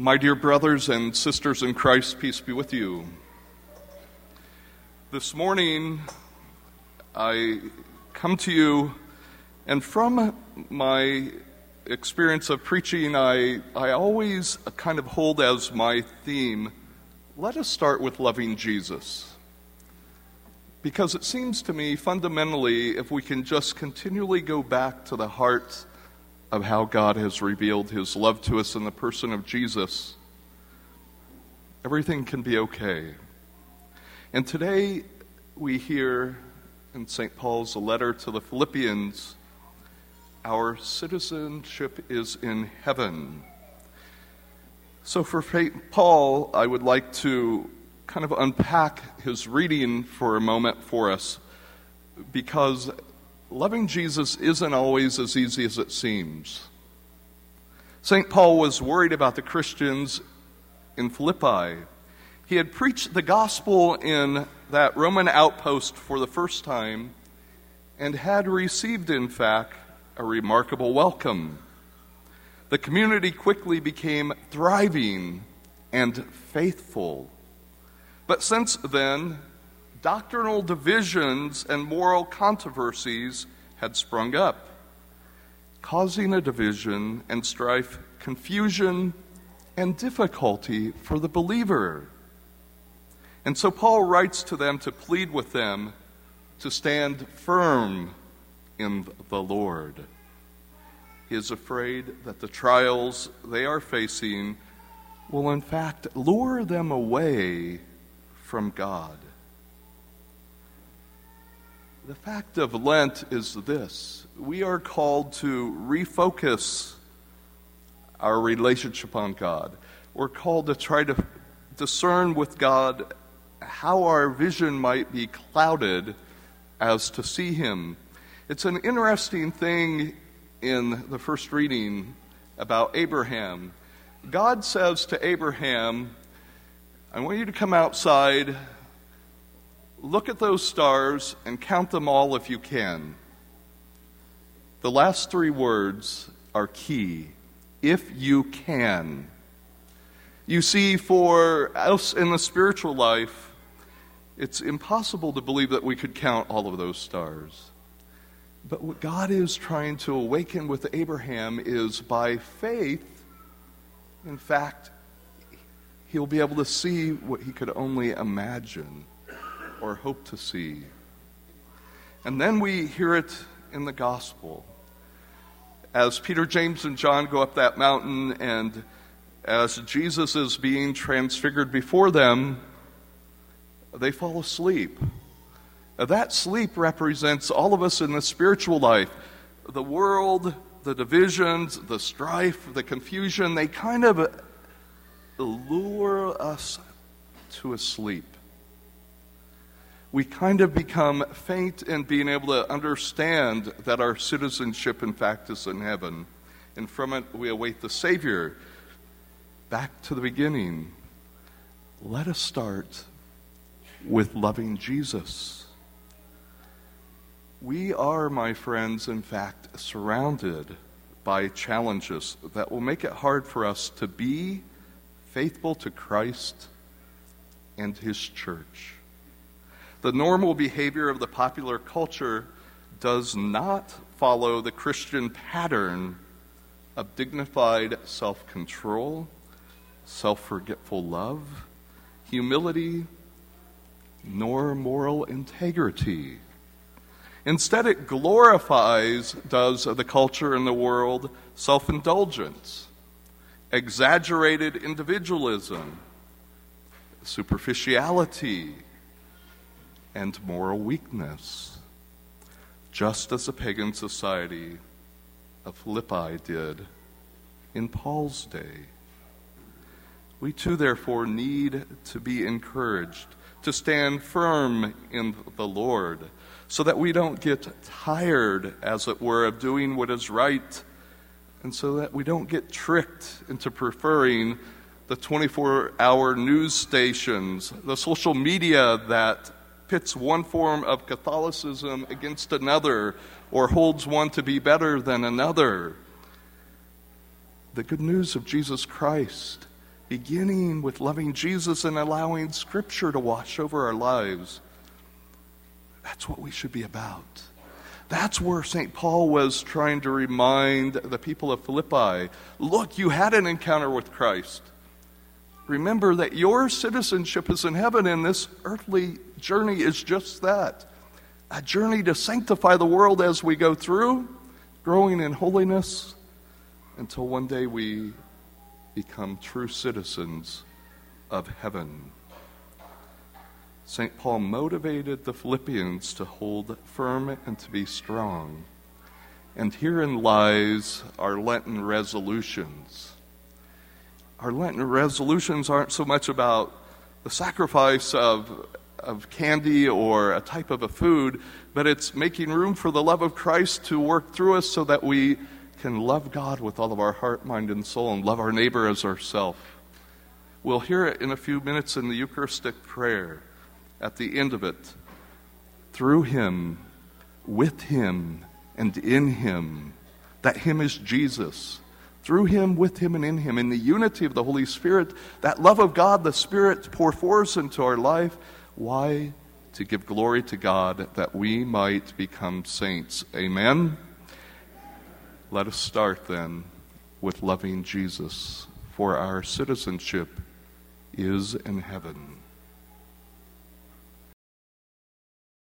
My dear brothers and sisters in Christ, peace be with you. This morning, I come to you, and from my experience of preaching, I, I always kind of hold as my theme let us start with loving Jesus. Because it seems to me, fundamentally, if we can just continually go back to the heart of how God has revealed his love to us in the person of Jesus, everything can be okay. And today we hear in St. Paul's letter to the Philippians our citizenship is in heaven. So, for Saint Paul, I would like to kind of unpack his reading for a moment for us because loving Jesus isn't always as easy as it seems. St. Paul was worried about the Christians in Philippi. He had preached the gospel in that Roman outpost for the first time and had received, in fact, a remarkable welcome. The community quickly became thriving and faithful. But since then, doctrinal divisions and moral controversies had sprung up, causing a division and strife, confusion, and difficulty for the believer. And so Paul writes to them to plead with them to stand firm in the Lord. He is afraid that the trials they are facing will, in fact, lure them away from God. The fact of Lent is this we are called to refocus our relationship on God. We're called to try to discern with God how our vision might be clouded as to see Him. It's an interesting thing in the first reading about Abraham. God says to Abraham, I want you to come outside Look at those stars and count them all if you can. The last three words are key. If you can. You see, for us in the spiritual life, it's impossible to believe that we could count all of those stars. But what God is trying to awaken with Abraham is by faith, in fact, he'll be able to see what he could only imagine or hope to see. And then we hear it in the gospel. As Peter, James, and John go up that mountain, and as Jesus is being transfigured before them, they fall asleep. That sleep represents all of us in the spiritual life. The world, the divisions, the strife, the confusion, they kind of lure us to a sleep we kind of become faint in being able to understand that our citizenship, in fact, is in heaven. And from it, we await the Savior. Back to the beginning. Let us start with loving Jesus. We are, my friends, in fact, surrounded by challenges that will make it hard for us to be faithful to Christ and His church. The normal behavior of the popular culture does not follow the Christian pattern of dignified self control, self forgetful love, humility, nor moral integrity. Instead, it glorifies, does the culture in the world, self indulgence, exaggerated individualism, superficiality, and moral weakness, just as the pagan society of Philippi did in Paul's day. We too, therefore, need to be encouraged to stand firm in the Lord so that we don't get tired, as it were, of doing what is right, and so that we don't get tricked into preferring the 24 hour news stations, the social media that pits one form of Catholicism against another or holds one to be better than another. The good news of Jesus Christ beginning with loving Jesus and allowing Scripture to wash over our lives. That's what we should be about. That's where St. Paul was trying to remind the people of Philippi look, you had an encounter with Christ. Remember that your citizenship is in heaven, and this earthly journey is just that a journey to sanctify the world as we go through, growing in holiness until one day we become true citizens of heaven. St. Paul motivated the Philippians to hold firm and to be strong. And herein lies our Lenten resolutions. Our Lenten resolutions aren't so much about the sacrifice of, of candy or a type of a food, but it's making room for the love of Christ to work through us so that we can love God with all of our heart, mind, and soul and love our neighbor as ourself. We'll hear it in a few minutes in the Eucharistic prayer at the end of it. Through him, with him, and in him. That him is Jesus. Through him, with him, and in him. In the unity of the Holy Spirit, that love of God, the Spirit pour forth into our life. Why? To give glory to God that we might become saints. Amen. Let us start then with loving Jesus, for our citizenship is in heaven.